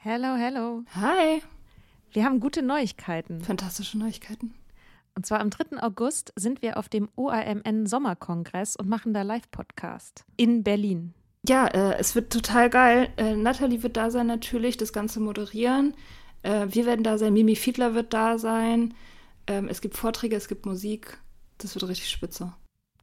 Hello, hello. Hi. Wir haben gute Neuigkeiten. Fantastische Neuigkeiten. Und zwar am 3. August sind wir auf dem OAMN Sommerkongress und machen da Live-Podcast in Berlin. Ja, äh, es wird total geil. Äh, Natalie wird da sein natürlich, das Ganze moderieren. Äh, wir werden da sein, Mimi Fiedler wird da sein. Ähm, es gibt Vorträge, es gibt Musik. Das wird richtig spitze.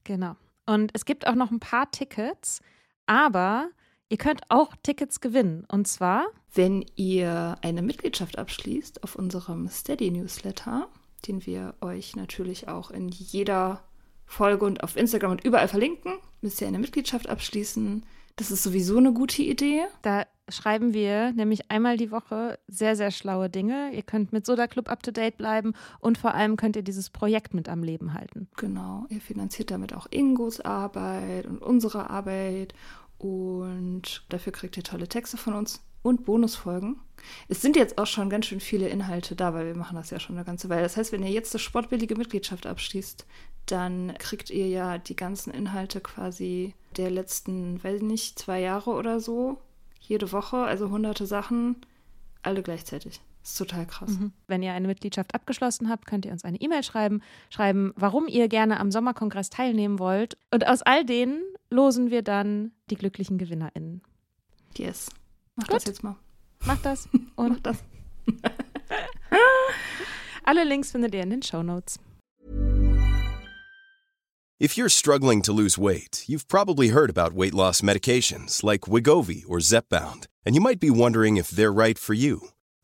Genau. Und es gibt auch noch ein paar Tickets, aber ihr könnt auch Tickets gewinnen. Und zwar, Wenn ihr eine Mitgliedschaft abschließt auf unserem Steady-Newsletter, den wir euch natürlich auch in jeder Folge und auf Instagram und überall verlinken, müsst ihr eine Mitgliedschaft abschließen. Das ist sowieso eine gute Idee. da schreiben wir nämlich einmal die Woche sehr, sehr schlaue Dinge. Ihr könnt mit Soda Club up to date bleiben und vor allem könnt ihr dieses Projekt mit am Leben halten. Genau, ihr finanziert damit auch Ingos Arbeit und unsere Arbeit und dafür kriegt ihr tolle Texte von uns und Bonusfolgen. Es sind jetzt auch schon ganz schön viele Inhalte da, weil wir machen das ja schon eine ganze Weile. Das heißt, wenn ihr jetzt eine sportbillige Mitgliedschaft abschließt, dann kriegt ihr ja die ganzen Inhalte quasi der letzten, weiß ich nicht, zwei Jahre oder so, jede Woche, also hunderte Sachen, alle gleichzeitig. Das ist total krass. Wenn ihr eine Mitgliedschaft abgeschlossen habt, könnt ihr uns eine E-Mail schreiben, schreiben, warum ihr gerne am Sommerkongress teilnehmen wollt. Und aus all denen losen wir dann die glücklichen GewinnerInnen. Yes. Mach Gut. das jetzt mal. Macht das Mach und das. alle Links findet ihr in den Shownotes. If you're struggling to lose weight, you've probably heard about weight loss medications like Wigovi or Zepbound, and you might be wondering if they're right for you.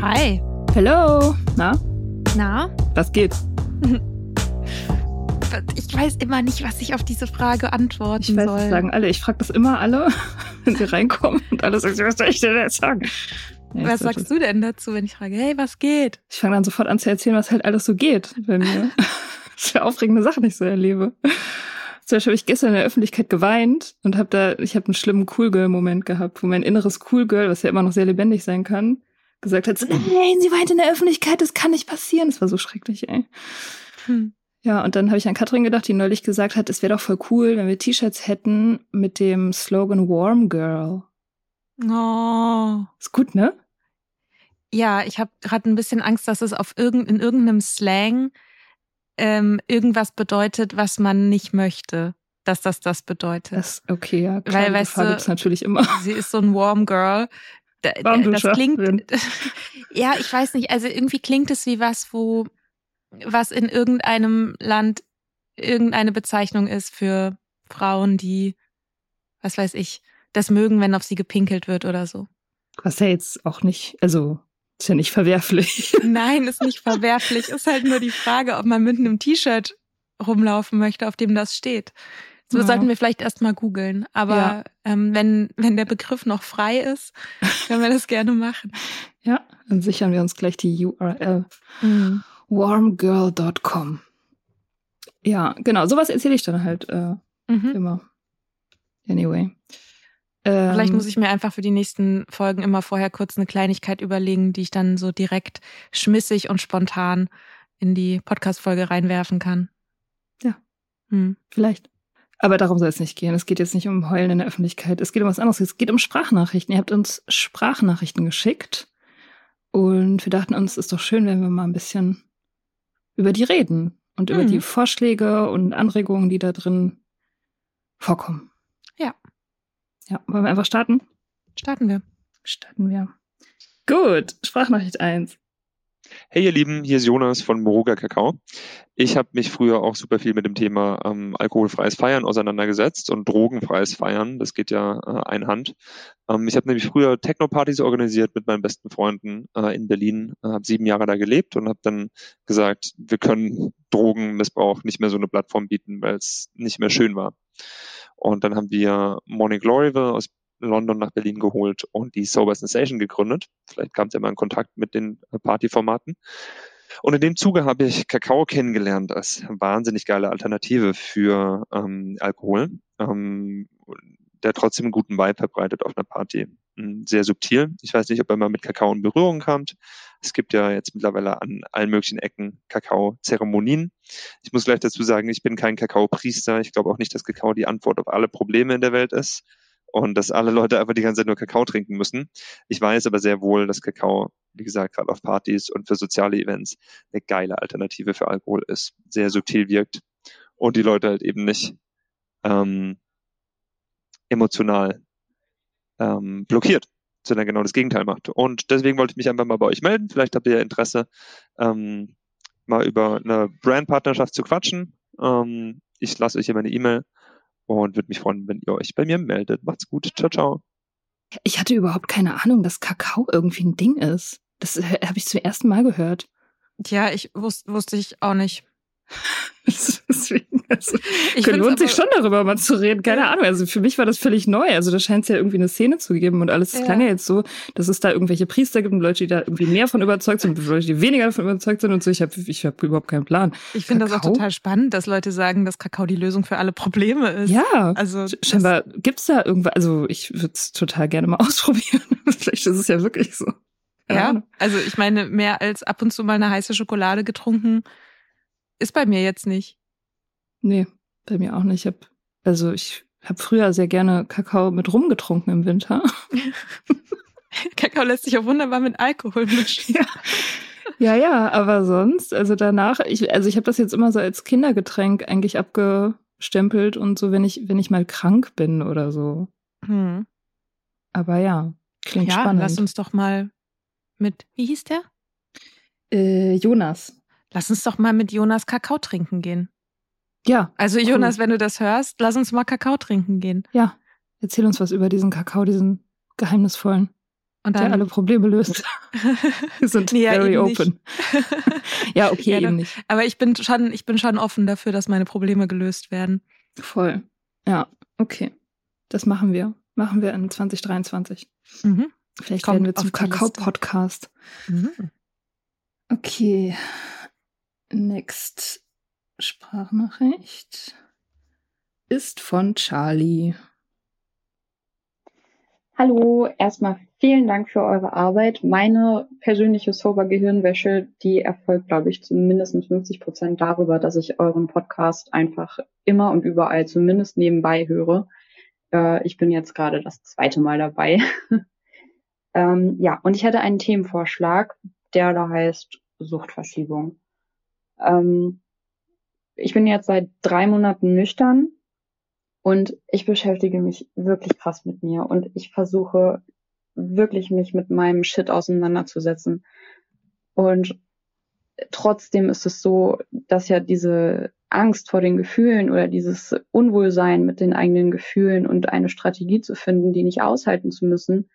Hi. Hello. Na, Na? was geht? Ich weiß immer nicht, was ich auf diese Frage antworten Ich weiß, soll. das sagen alle. Ich frage das immer alle, wenn sie reinkommen und alle sagen, was soll ich denn jetzt sagen? Ja, was sagst du denn dazu, wenn ich frage, hey, was geht? Ich fange dann sofort an zu erzählen, was halt alles so geht, wenn mir für aufregende Sachen ich so erlebe. Zum Beispiel habe ich gestern in der Öffentlichkeit geweint und habe da, ich habe einen schlimmen Cool Girl-Moment gehabt, wo mein inneres Cool Girl, was ja immer noch sehr lebendig sein kann, gesagt hat, nein, sie weint in der Öffentlichkeit, das kann nicht passieren. Das war so schrecklich, ey. Hm. Ja, und dann habe ich an Katrin gedacht, die neulich gesagt hat, es wäre doch voll cool, wenn wir T-Shirts hätten mit dem Slogan Warm Girl. Oh. Ist gut, ne? Ja, ich habe gerade ein bisschen Angst, dass es auf irgend, in irgendeinem Slang ähm, irgendwas bedeutet, was man nicht möchte, dass das das bedeutet. Das okay, ja. Klar, Weil, weißt Gefahr du, natürlich immer. Sie ist so ein Warm Girl. Da, das klingt, ja, ich weiß nicht, also irgendwie klingt es wie was, wo, was in irgendeinem Land irgendeine Bezeichnung ist für Frauen, die, was weiß ich, das mögen, wenn auf sie gepinkelt wird oder so. Was ja jetzt auch nicht, also ist ja nicht verwerflich. Nein, ist nicht verwerflich. Ist halt nur die Frage, ob man mit einem T-Shirt rumlaufen möchte, auf dem das steht. So Ja. sollten wir vielleicht erstmal googeln. Aber Ja. ähm, wenn, wenn der Begriff noch frei ist, können wir das gerne machen. ja, dann sichern wir uns gleich die URL. Mhm. warmgirl.com. Ja, genau, sowas erzähle ich dann halt äh, Mhm. immer. Anyway. Ähm, Vielleicht muss ich mir einfach für die nächsten Folgen immer vorher kurz eine Kleinigkeit überlegen, die ich dann so direkt schmissig und spontan in die Podcast-Folge reinwerfen kann. Ja. Hm. Vielleicht. Aber darum soll es nicht gehen. Es geht jetzt nicht um Heulen in der Öffentlichkeit. Es geht um was anderes. Es geht um Sprachnachrichten. Ihr habt uns Sprachnachrichten geschickt. Und wir dachten uns, es ist doch schön, wenn wir mal ein bisschen über die reden und über Mhm. die Vorschläge und Anregungen, die da drin vorkommen. Ja. Ja, wollen wir einfach starten? Starten wir. Starten wir. Gut, Sprachnachricht 1. Hey ihr Lieben, hier ist Jonas von Moruga Kakao. Ich habe mich früher auch super viel mit dem Thema ähm, alkoholfreies Feiern auseinandergesetzt und drogenfreies Feiern. Das geht ja äh, einhand. Ähm, ich habe nämlich früher Techno-Partys organisiert mit meinen besten Freunden äh, in Berlin, äh, habe sieben Jahre da gelebt und habe dann gesagt, wir können Drogenmissbrauch nicht mehr so eine Plattform bieten, weil es nicht mehr schön war. Und dann haben wir Morning Gloryville aus London nach Berlin geholt und die Sober Sensation gegründet. Vielleicht kam es ja mal in Kontakt mit den Partyformaten. Und in dem Zuge habe ich Kakao kennengelernt als wahnsinnig geile Alternative für ähm, Alkohol, ähm, der trotzdem einen guten Vibe verbreitet auf einer Party. Hm, sehr subtil. Ich weiß nicht, ob ihr mal mit Kakao in Berührung kamt. Es gibt ja jetzt mittlerweile an allen möglichen Ecken Kakao-Zeremonien. Ich muss gleich dazu sagen, ich bin kein Kakao-Priester. Ich glaube auch nicht, dass Kakao die Antwort auf alle Probleme in der Welt ist und dass alle Leute einfach die ganze Zeit nur Kakao trinken müssen. Ich weiß aber sehr wohl, dass Kakao, wie gesagt, gerade auf Partys und für soziale Events eine geile Alternative für Alkohol ist, sehr subtil wirkt und die Leute halt eben nicht ähm, emotional ähm, blockiert, sondern genau das Gegenteil macht. Und deswegen wollte ich mich einfach mal bei euch melden. Vielleicht habt ihr ja Interesse, ähm, mal über eine Brandpartnerschaft zu quatschen. Ähm, ich lasse euch hier meine E-Mail und würde mich freuen, wenn ihr euch bei mir meldet. Macht's gut. Ciao, ciao. Ich hatte überhaupt keine Ahnung, dass Kakao irgendwie ein Ding ist. Das äh, habe ich zum ersten Mal gehört. Ja, ich wusste, wusste ich auch nicht. Deswegen, also, ich lohnt sich schon darüber mal zu reden. Keine ja. Ahnung. Also für mich war das völlig neu. Also da scheint es ja irgendwie eine Szene zu geben und alles. Es ja. klang ja jetzt so, dass es da irgendwelche Priester gibt und Leute, die da irgendwie mehr von überzeugt sind und Leute, die weniger davon überzeugt sind und so. Ich habe ich hab überhaupt keinen Plan. Ich finde das auch total spannend, dass Leute sagen, dass Kakao die Lösung für alle Probleme ist. Ja. Also scheinbar gibt's da irgendwas. Also ich würde es total gerne mal ausprobieren. Vielleicht ist es ja wirklich so. Ja, also ich meine, mehr als ab und zu mal eine heiße Schokolade getrunken ist bei mir jetzt nicht. Nee, bei mir auch nicht. Ich hab, also ich habe früher sehr gerne Kakao mit Rum getrunken im Winter. Kakao lässt sich auch wunderbar mit Alkohol mischen. Ja. ja, ja, aber sonst, also danach, ich, also ich habe das jetzt immer so als Kindergetränk eigentlich abgestempelt und so, wenn ich, wenn ich mal krank bin oder so. Hm. Aber ja, klingt ja, spannend. Lass uns doch mal mit, wie hieß der? Äh, Jonas. Lass uns doch mal mit Jonas Kakao trinken gehen. Ja. Also Jonas, cool. wenn du das hörst, lass uns mal Kakao trinken gehen. Ja. Erzähl uns was über diesen Kakao, diesen geheimnisvollen. Und der alle Probleme löst. Wir sind nee, ja, very open. ja, okay, ja, eben nicht. Aber ich bin schon, ich bin schon offen dafür, dass meine Probleme gelöst werden. Voll. Ja, okay. Das machen wir. Machen wir in 2023. Mhm. Vielleicht Kommt werden wir zum Kakao-Podcast. Mhm. Okay. Next Sprachnachricht ist von Charlie. Hallo, erstmal vielen Dank für eure Arbeit. Meine persönliche Sober-Gehirnwäsche, die erfolgt, glaube ich, zu mindestens 50 Prozent darüber, dass ich euren Podcast einfach immer und überall zumindest nebenbei höre. Äh, ich bin jetzt gerade das zweite Mal dabei. ähm, ja, und ich hatte einen Themenvorschlag, der da heißt Suchtverschiebung. Ähm, ich bin jetzt seit drei Monaten nüchtern und ich beschäftige mich wirklich krass mit mir und ich versuche wirklich mich mit meinem Shit auseinanderzusetzen. Und trotzdem ist es so, dass ja diese Angst vor den Gefühlen oder dieses Unwohlsein mit den eigenen Gefühlen und eine Strategie zu finden, die nicht aushalten zu müssen,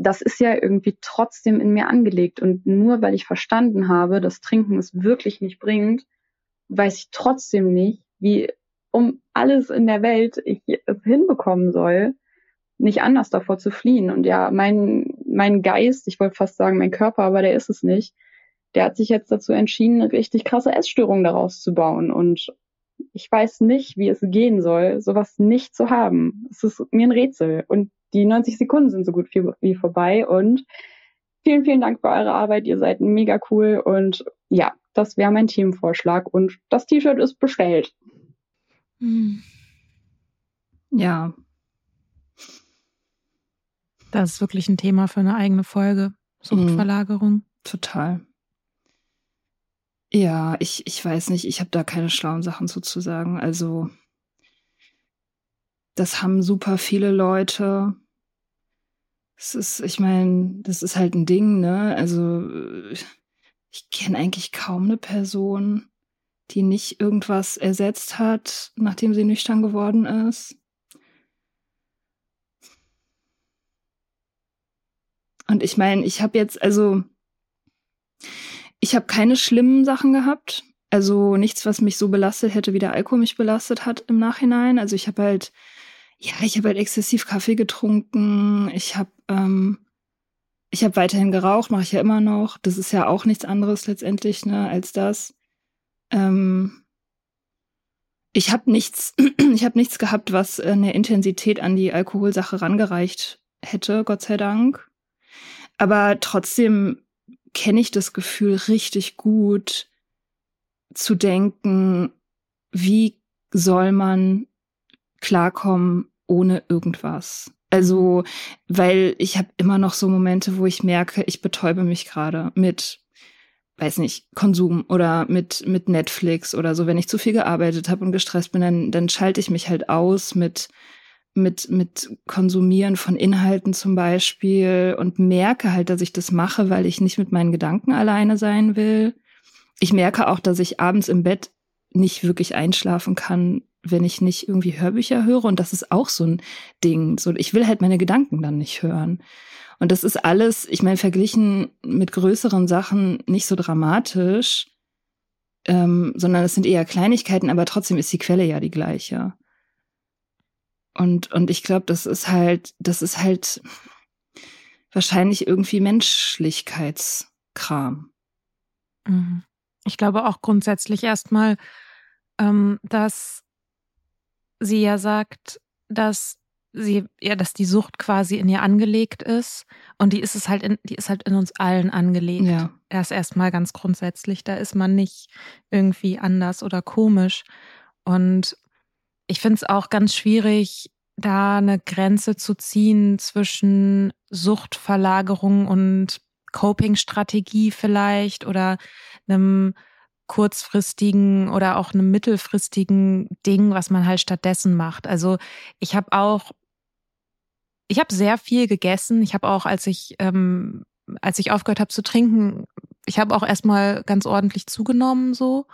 das ist ja irgendwie trotzdem in mir angelegt. Und nur weil ich verstanden habe, dass Trinken es wirklich nicht bringt, weiß ich trotzdem nicht, wie um alles in der Welt ich es hinbekommen soll, nicht anders davor zu fliehen. Und ja, mein, mein Geist, ich wollte fast sagen mein Körper, aber der ist es nicht, der hat sich jetzt dazu entschieden, eine richtig krasse Essstörung daraus zu bauen. Und ich weiß nicht, wie es gehen soll, sowas nicht zu haben. Es ist mir ein Rätsel. Und die 90 Sekunden sind so gut wie, wie vorbei und vielen, vielen Dank für eure Arbeit. Ihr seid mega cool und ja, das wäre mein Teamvorschlag und das T-Shirt ist bestellt. Hm. Ja. Das ist wirklich ein Thema für eine eigene Folge. Suchtverlagerung. Mhm. Total. Ja, ich, ich weiß nicht, ich habe da keine schlauen Sachen so zu sagen. Also, das haben super viele Leute. Es ist, ich meine, das ist halt ein Ding, ne? Also ich kenne eigentlich kaum eine Person, die nicht irgendwas ersetzt hat, nachdem sie nüchtern geworden ist. Und ich meine, ich habe jetzt, also, ich habe keine schlimmen Sachen gehabt. Also nichts, was mich so belastet hätte, wie der Alkohol mich belastet hat im Nachhinein. Also ich habe halt, ja, ich habe halt exzessiv Kaffee getrunken. Ich habe, ähm, ich habe weiterhin geraucht, mache ich ja immer noch. Das ist ja auch nichts anderes letztendlich, ne, als das. Ähm, ich habe nichts, ich habe nichts gehabt, was eine Intensität an die Alkoholsache rangereicht hätte, Gott sei Dank. Aber trotzdem kenne ich das Gefühl richtig gut zu denken, wie soll man klarkommen ohne irgendwas? Also, weil ich habe immer noch so Momente, wo ich merke, ich betäube mich gerade mit, weiß nicht, Konsum oder mit mit Netflix oder so. Wenn ich zu viel gearbeitet habe und gestresst bin, dann dann schalte ich mich halt aus mit mit, mit Konsumieren von Inhalten zum Beispiel und merke halt, dass ich das mache, weil ich nicht mit meinen Gedanken alleine sein will. Ich merke auch, dass ich abends im Bett nicht wirklich einschlafen kann, wenn ich nicht irgendwie Hörbücher höre. Und das ist auch so ein Ding. So, ich will halt meine Gedanken dann nicht hören. Und das ist alles, ich meine, verglichen mit größeren Sachen nicht so dramatisch, ähm, sondern es sind eher Kleinigkeiten, aber trotzdem ist die Quelle ja die gleiche. Und, und ich glaube, das ist halt, das ist halt wahrscheinlich irgendwie Menschlichkeitskram. Mhm. Ich glaube auch grundsätzlich erstmal, ähm, dass sie ja sagt, dass sie, ja, dass die Sucht quasi in ihr angelegt ist. Und die ist es halt in, die ist halt in uns allen angelegt. Ja. Erst erstmal ganz grundsätzlich. Da ist man nicht irgendwie anders oder komisch. Und ich finde es auch ganz schwierig, da eine Grenze zu ziehen zwischen Suchtverlagerung und Coping-Strategie vielleicht oder einem kurzfristigen oder auch einem mittelfristigen Ding, was man halt stattdessen macht. Also ich habe auch, ich habe sehr viel gegessen. Ich habe auch, als ich ähm, als ich aufgehört habe zu trinken, ich habe auch erstmal ganz ordentlich zugenommen so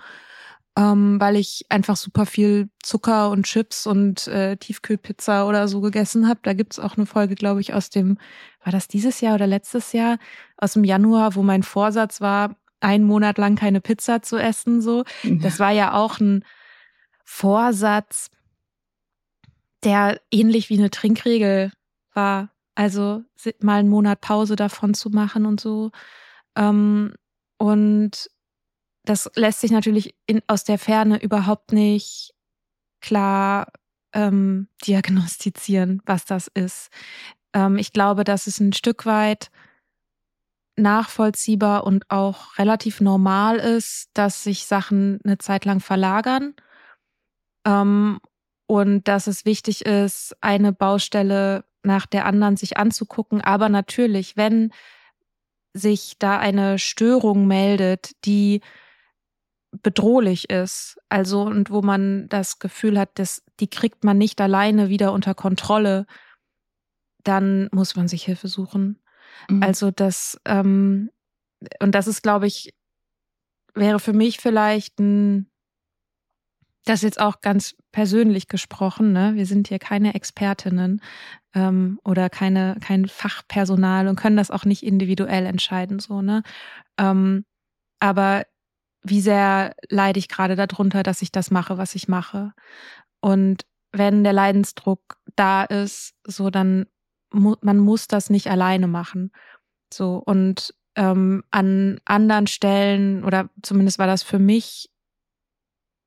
ähm, weil ich einfach super viel Zucker und Chips und äh, Tiefkühlpizza oder so gegessen habe. Da gibt's auch eine Folge, glaube ich, aus dem, war das dieses Jahr oder letztes Jahr, aus dem Januar, wo mein Vorsatz war, einen Monat lang keine Pizza zu essen. So, ja. das war ja auch ein Vorsatz, der ähnlich wie eine Trinkregel war. Also mal einen Monat Pause davon zu machen und so. Ähm, und das lässt sich natürlich in, aus der Ferne überhaupt nicht klar ähm, diagnostizieren, was das ist. Ähm, ich glaube, dass es ein Stück weit nachvollziehbar und auch relativ normal ist, dass sich Sachen eine Zeit lang verlagern ähm, und dass es wichtig ist, eine Baustelle nach der anderen sich anzugucken. Aber natürlich, wenn sich da eine Störung meldet, die bedrohlich ist. Also und wo man das Gefühl hat, dass die kriegt man nicht alleine wieder unter Kontrolle, dann muss man sich Hilfe suchen. Mhm. Also das ähm, und das ist, glaube ich, wäre für mich vielleicht ein das jetzt auch ganz persönlich gesprochen, ne? Wir sind hier keine Expertinnen ähm, oder keine kein Fachpersonal und können das auch nicht individuell entscheiden, so ne. Ähm, aber wie sehr leide ich gerade darunter, dass ich das mache, was ich mache. Und wenn der Leidensdruck da ist, so dann mu man muss das nicht alleine machen. So und ähm, an anderen Stellen oder zumindest war das für mich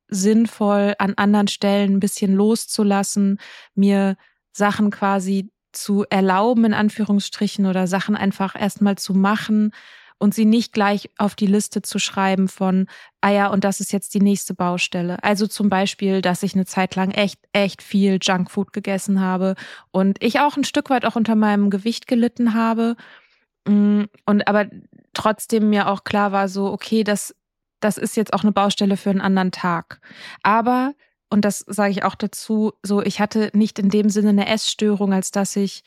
sinnvoll, an anderen Stellen ein bisschen loszulassen, mir Sachen quasi zu erlauben, in Anführungsstrichen, oder Sachen einfach erstmal zu machen, und sie nicht gleich auf die Liste zu schreiben von, ah ja, und das ist jetzt die nächste Baustelle. Also zum Beispiel, dass ich eine Zeit lang echt, echt viel Junkfood gegessen habe und ich auch ein Stück weit auch unter meinem Gewicht gelitten habe. Mm, und aber trotzdem mir auch klar war, so, okay, das, das ist jetzt auch eine Baustelle für einen anderen Tag. Aber, und das sage ich auch dazu, so, ich hatte nicht in dem Sinne eine Essstörung, als dass ich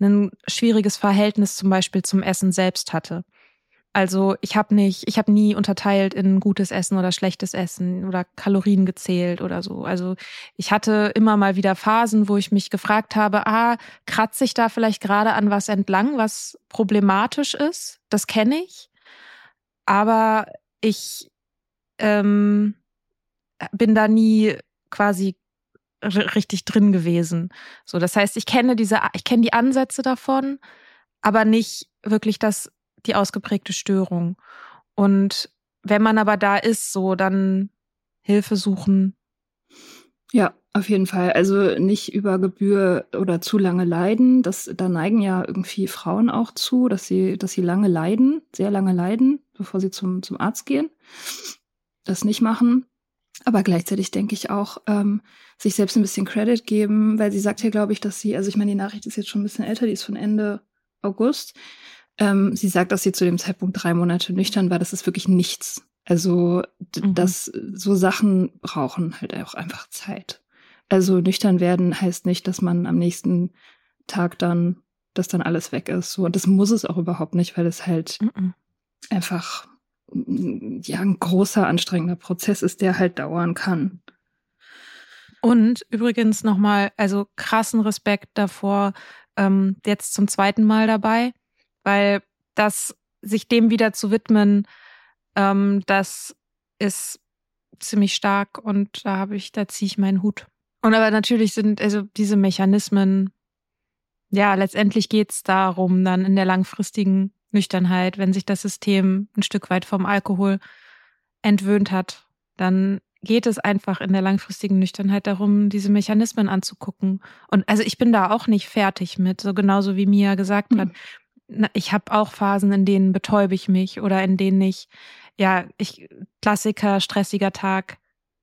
ein schwieriges Verhältnis zum Beispiel zum Essen selbst hatte. Also ich habe nicht, ich habe nie unterteilt in gutes Essen oder schlechtes Essen oder Kalorien gezählt oder so. Also ich hatte immer mal wieder Phasen, wo ich mich gefragt habe, ah, kratze ich da vielleicht gerade an was entlang, was problematisch ist? Das kenne ich. Aber ich ähm, bin da nie quasi richtig drin gewesen. So, das heißt, ich kenne diese, ich kenne die Ansätze davon, aber nicht wirklich das die ausgeprägte Störung. Und wenn man aber da ist, so dann Hilfe suchen. Ja, auf jeden Fall. Also nicht über Gebühr oder zu lange leiden. Das, da neigen ja irgendwie Frauen auch zu, dass sie, dass sie lange leiden, sehr lange leiden, bevor sie zum, zum Arzt gehen. Das nicht machen. Aber gleichzeitig denke ich auch, ähm, sich selbst ein bisschen Credit geben, weil sie sagt ja, glaube ich, dass sie, also ich meine, die Nachricht ist jetzt schon ein bisschen älter, die ist von Ende August. Ähm, sie sagt, dass sie zu dem Zeitpunkt drei Monate nüchtern war. Das ist wirklich nichts. Also, mhm. dass so Sachen brauchen halt auch einfach Zeit. Also nüchtern werden heißt nicht, dass man am nächsten Tag dann, dass dann alles weg ist. So, und das muss es auch überhaupt nicht, weil es halt mhm. einfach ja ein großer anstrengender Prozess ist, der halt dauern kann. Und übrigens nochmal, also krassen Respekt davor, ähm, jetzt zum zweiten Mal dabei weil das sich dem wieder zu widmen, ähm, das ist ziemlich stark und da habe ich, da ziehe ich meinen Hut. Und aber natürlich sind also diese Mechanismen, ja, letztendlich geht es darum, dann in der langfristigen Nüchternheit, wenn sich das System ein Stück weit vom Alkohol entwöhnt hat, dann geht es einfach in der langfristigen Nüchternheit darum, diese Mechanismen anzugucken. Und also ich bin da auch nicht fertig mit, so genauso wie Mia gesagt hat. Ich habe auch Phasen, in denen betäube ich mich oder in denen ich, ja, ich, Klassiker, stressiger Tag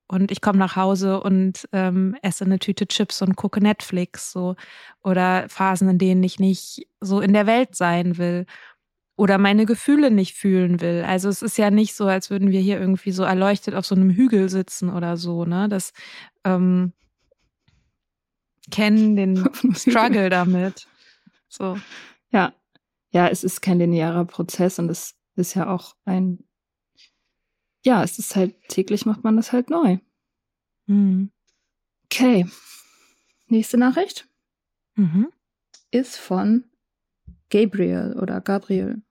und ich komme nach Hause und ähm, esse eine Tüte Chips und gucke Netflix so oder Phasen, in denen ich nicht so in der Welt sein will oder meine Gefühle nicht fühlen will. Also es ist ja nicht so, als würden wir hier irgendwie so erleuchtet auf so einem Hügel sitzen oder so, ne? Das ähm, kennen den Struggle damit. So. Ja, ja, es ist kein linearer Prozess und es ist ja auch ein, ja, es ist halt täglich macht man das halt neu. Mhm. Okay. Nächste Nachricht mhm. ist von Gabriel oder Gabriel.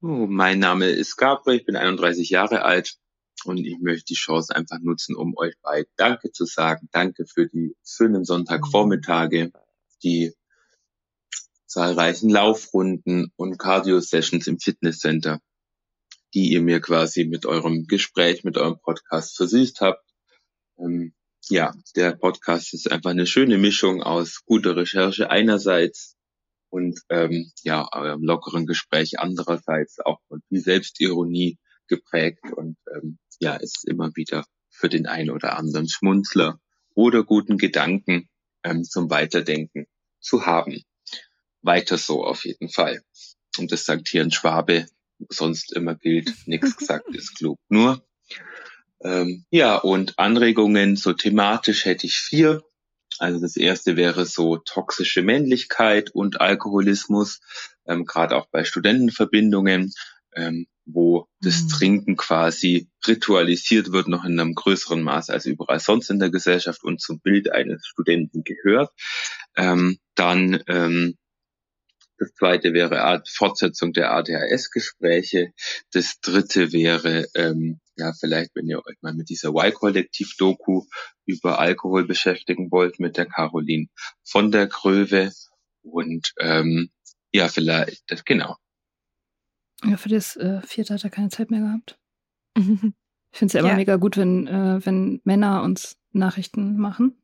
Oh, mein Name ist Gabriel, ich bin 31 Jahre alt und ich möchte die Chance einfach nutzen, um euch beiden Danke zu sagen. Danke für die schönen Sonntagvormittage, die zahlreichen Laufrunden und Cardio-Sessions im Fitnesscenter, die ihr mir quasi mit eurem Gespräch, mit eurem Podcast versüßt habt. Ähm, ja, der Podcast ist einfach eine schöne Mischung aus guter Recherche einerseits und ähm, ja, eurem lockeren Gespräch andererseits auch von viel Selbstironie geprägt und ähm, ja, ist immer wieder für den einen oder anderen Schmunzler oder guten Gedanken ähm, zum Weiterdenken zu haben weiter so auf jeden Fall. Und das sagt hier ein Schwabe, sonst immer gilt, nichts gesagt ist klug. Nur, ähm, ja, und Anregungen, so thematisch hätte ich vier. Also das erste wäre so toxische Männlichkeit und Alkoholismus, ähm, gerade auch bei Studentenverbindungen, ähm, wo das mhm. Trinken quasi ritualisiert wird, noch in einem größeren Maß als überall sonst in der Gesellschaft und zum Bild eines Studenten gehört. Ähm, dann ähm, das zweite wäre Art Fortsetzung der ADHS-Gespräche. Das dritte wäre, ähm, ja, vielleicht, wenn ihr euch mal mit dieser Y-Kollektiv-Doku über Alkohol beschäftigen wollt, mit der Caroline von der Gröwe. Und ähm, ja, vielleicht, das, genau. Ja, für das äh, vierte hat er keine Zeit mehr gehabt. Ich finde es ja immer ja. mega gut, wenn, äh, wenn Männer uns Nachrichten machen.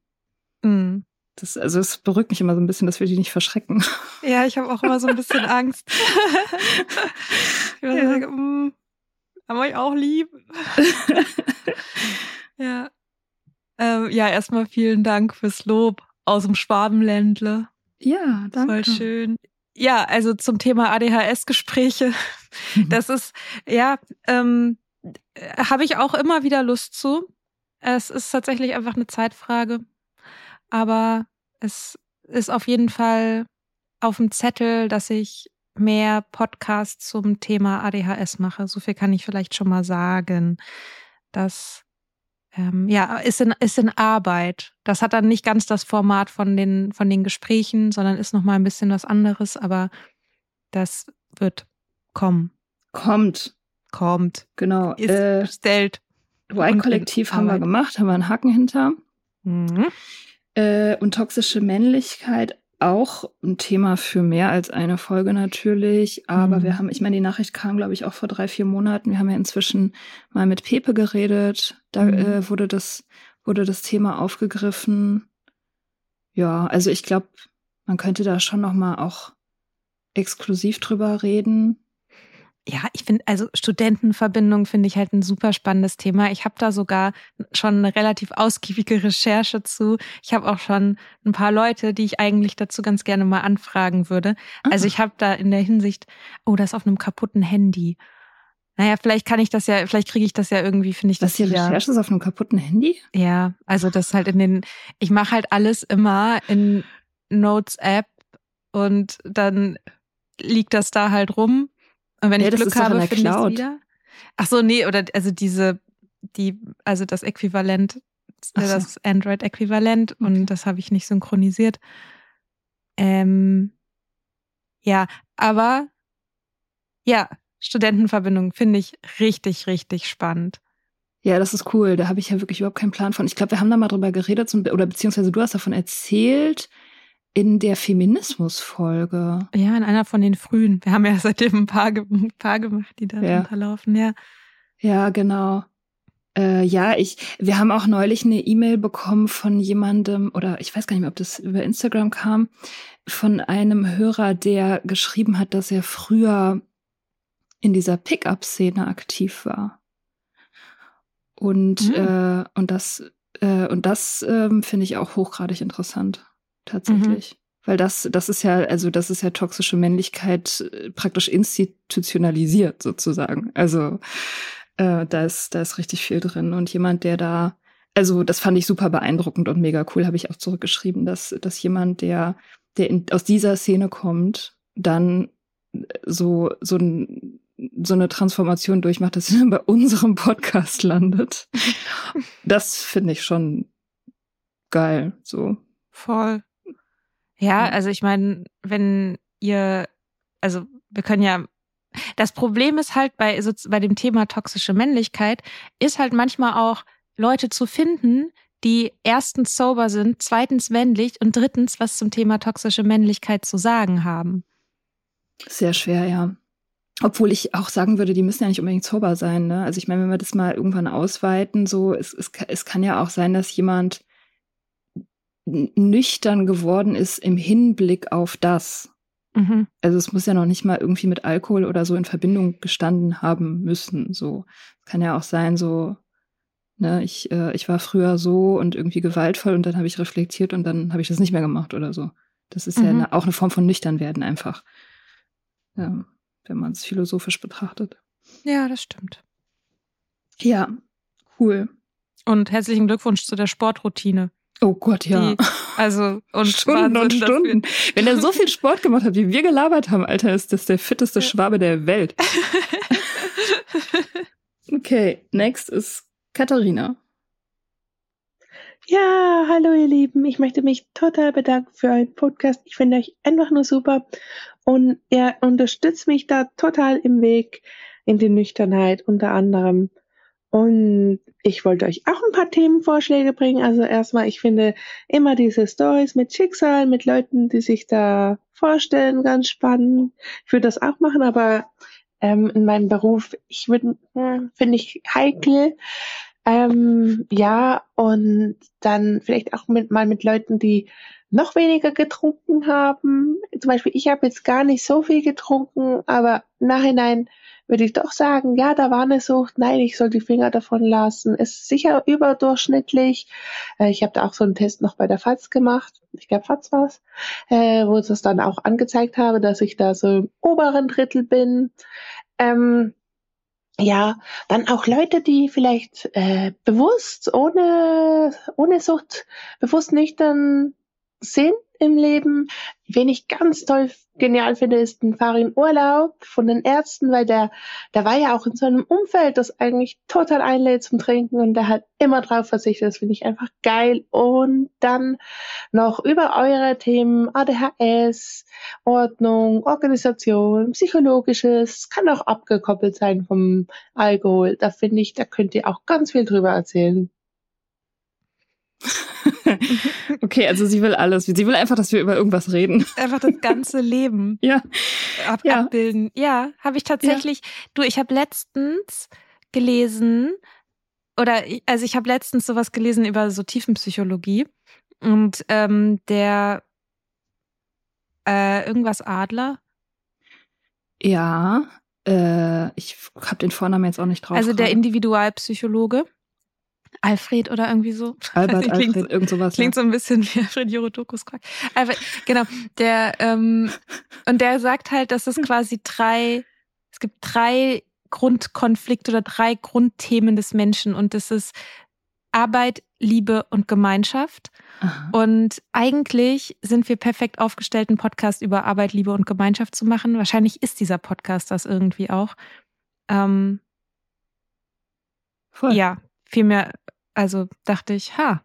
Mhm. Das, also es beruhigt mich immer so ein bisschen, dass wir die nicht verschrecken. Ja, ich habe auch immer so ein bisschen Angst. ich ja. sagen, mm, haben euch auch lieb. ja. Ähm, ja, erstmal vielen Dank fürs Lob aus dem Schwabenländle. Ja, danke. Voll schön. Ja, also zum Thema ADHS-Gespräche. Mhm. Das ist, ja, ähm, habe ich auch immer wieder Lust zu. Es ist tatsächlich einfach eine Zeitfrage aber es ist auf jeden Fall auf dem Zettel, dass ich mehr Podcasts zum Thema ADHS mache. So viel kann ich vielleicht schon mal sagen. Das ähm, ja, ist in, ist in Arbeit. Das hat dann nicht ganz das Format von den, von den Gesprächen, sondern ist nochmal ein bisschen was anderes, aber das wird kommen. Kommt. Kommt. Genau. Ist äh, bestellt. Y-Kollektiv haben wir gemacht, haben wir einen Haken hinter. Mhm. Äh, und toxische Männlichkeit auch ein Thema für mehr als eine Folge natürlich. Aber mhm. wir haben, ich meine, die Nachricht kam, glaube ich, auch vor drei, vier Monaten. Wir haben ja inzwischen mal mit Pepe geredet. Da mhm. äh, wurde das, wurde das Thema aufgegriffen. Ja, also ich glaube, man könnte da schon noch mal auch exklusiv drüber reden. Ja, ich finde, also Studentenverbindung finde ich halt ein super spannendes Thema. Ich habe da sogar schon eine relativ ausgiebige Recherche zu. Ich habe auch schon ein paar Leute, die ich eigentlich dazu ganz gerne mal anfragen würde. Ah. Also ich habe da in der Hinsicht, oh, das auf einem kaputten Handy. Naja, vielleicht kann ich das ja, vielleicht kriege ich das ja irgendwie, finde ich Was, das. Was, die Recherche ist auf einem kaputten Handy? Ja, also das halt in den, ich mache halt alles immer in Notes App und dann liegt das da halt rum und wenn ja, ich Glück habe, finde ich es wieder. Ach so, nee, oder also diese, die, also das Äquivalent, so. das Android-Äquivalent okay. und das habe ich nicht synchronisiert. Ähm, ja, aber ja, Studentenverbindung finde ich richtig, richtig spannend. Ja, das ist cool. Da habe ich ja wirklich überhaupt keinen Plan von. Ich glaube, wir haben da mal drüber geredet oder beziehungsweise du hast davon erzählt, in der Feminismus-Folge. Ja, in einer von den frühen. Wir haben ja seitdem ein paar, ein paar gemacht, die da ja. runterlaufen, ja. Ja, genau. Äh, ja, ich, wir haben auch neulich eine E-Mail bekommen von jemandem, oder ich weiß gar nicht mehr, ob das über Instagram kam, von einem Hörer, der geschrieben hat, dass er früher in dieser Pickup-Szene aktiv war. Und, mhm. äh, und das, äh, und das äh, finde ich auch hochgradig interessant tatsächlich. Mhm. Weil das, das ist ja, also das ist ja toxische Männlichkeit äh, praktisch institutionalisiert sozusagen. Also äh, da ist, da ist richtig viel drin. Und jemand, der da, also das fand ich super beeindruckend und mega cool, habe ich auch zurückgeschrieben, dass, dass jemand, der, der in, aus dieser Szene kommt, dann so, so ein so eine Transformation durchmacht, dass sie bei unserem Podcast landet. Das finde ich schon geil, so. Voll. Ja, also ich meine, wenn ihr, also wir können ja, das Problem ist halt bei, so, bei dem Thema toxische Männlichkeit, ist halt manchmal auch Leute zu finden, die erstens sober sind, zweitens männlich und drittens was zum Thema toxische Männlichkeit zu sagen haben. Sehr schwer, ja. Obwohl ich auch sagen würde, die müssen ja nicht unbedingt sober sein. Ne? Also ich meine, wenn wir das mal irgendwann ausweiten, so es, es, es kann ja auch sein, dass jemand nüchtern geworden ist im Hinblick auf das. Mhm. Also es muss ja noch nicht mal irgendwie mit Alkohol oder so in Verbindung gestanden haben müssen. So kann ja auch sein, so ne, ich äh, ich war früher so und irgendwie gewaltvoll und dann habe ich reflektiert und dann habe ich das nicht mehr gemacht oder so. Das ist mhm. ja eine, auch eine Form von nüchtern werden einfach, ja, wenn man es philosophisch betrachtet. Ja, das stimmt. Ja, cool. Und herzlichen Glückwunsch zu der Sportroutine. Oh Gott, ja. Die, also und Stunden Wahnsinn, und Stunden. Wenn er so viel Sport gemacht hat, wie wir gelabert haben, Alter, ist das der fitteste Schwabe der Welt. okay, next ist Katharina. Ja, hallo ihr Lieben. Ich möchte mich total bedanken für euren Podcast. Ich finde euch einfach nur super und ihr unterstützt mich da total im Weg in die Nüchternheit unter anderem. Und ich wollte euch auch ein paar Themenvorschläge bringen. Also erstmal, ich finde immer diese Stories mit Schicksal, mit Leuten, die sich da vorstellen, ganz spannend. Ich würde das auch machen, aber ähm, in meinem Beruf, ich würde, äh, finde ich heikel. Ähm, ja, und dann vielleicht auch mit, mal mit Leuten, die noch weniger getrunken haben. Zum Beispiel, ich habe jetzt gar nicht so viel getrunken, aber nachhinein würde ich doch sagen, ja, da war eine Sucht, nein, ich soll die Finger davon lassen. Ist sicher überdurchschnittlich. Äh, ich habe da auch so einen Test noch bei der FATS gemacht. Ich glaube, FATS war es, äh, wo es dann auch angezeigt habe, dass ich da so im oberen Drittel bin. Ähm, ja, dann auch Leute, die vielleicht äh, bewusst ohne ohne Sucht bewusst nüchtern sind im Leben. Wen ich ganz toll genial finde, ist ein Farin Urlaub von den Ärzten, weil der, der war ja auch in so einem Umfeld, das eigentlich total einlädt zum Trinken und der hat immer drauf verzichtet. Das finde ich einfach geil. Und dann noch über eure Themen ADHS, Ordnung, Organisation, Psychologisches, kann auch abgekoppelt sein vom Alkohol. Da finde ich, da könnt ihr auch ganz viel drüber erzählen. okay, also sie will alles. Sie will einfach, dass wir über irgendwas reden. Einfach das ganze Leben ja. Ab ja. abbilden. Ja, habe ich tatsächlich. Ja. Du, ich habe letztens gelesen, oder also ich habe letztens sowas gelesen über so Tiefenpsychologie. Und ähm, der äh, irgendwas Adler. Ja, äh, ich habe den Vornamen jetzt auch nicht drauf. Also der Individualpsychologe. Alfred oder irgendwie so. Albert, klingt, Alfred, irgend sowas. Klingt ja. so ein bisschen wie Alfred Jorodokus Quark. Alfred, genau. Der, ähm, und der sagt halt, dass es quasi drei, es gibt drei Grundkonflikte oder drei Grundthemen des Menschen und das ist Arbeit, Liebe und Gemeinschaft. Aha. Und eigentlich sind wir perfekt aufgestellt, einen Podcast über Arbeit, Liebe und Gemeinschaft zu machen. Wahrscheinlich ist dieser Podcast das irgendwie auch. Ähm, Voll. Ja, vielmehr also dachte ich, ha.